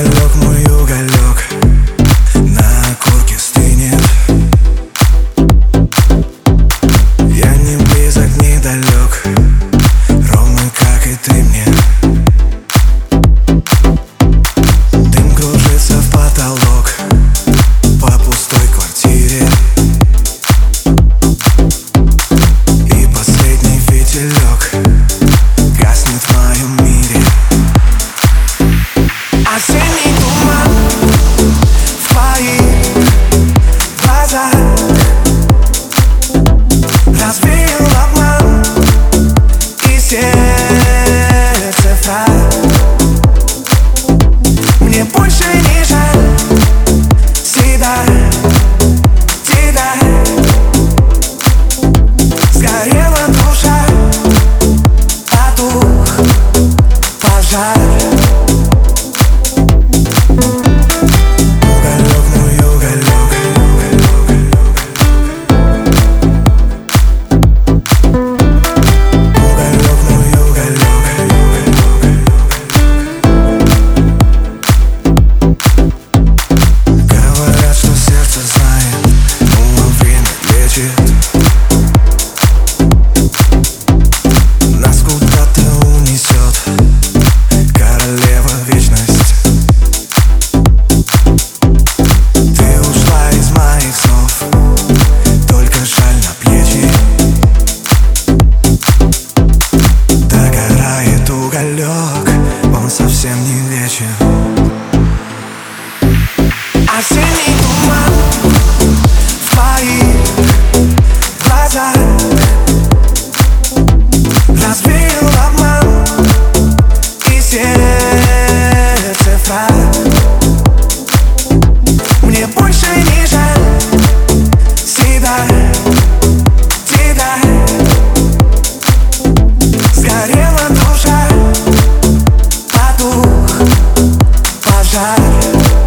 I look muy side. совсем не вечен Осенний а туман side.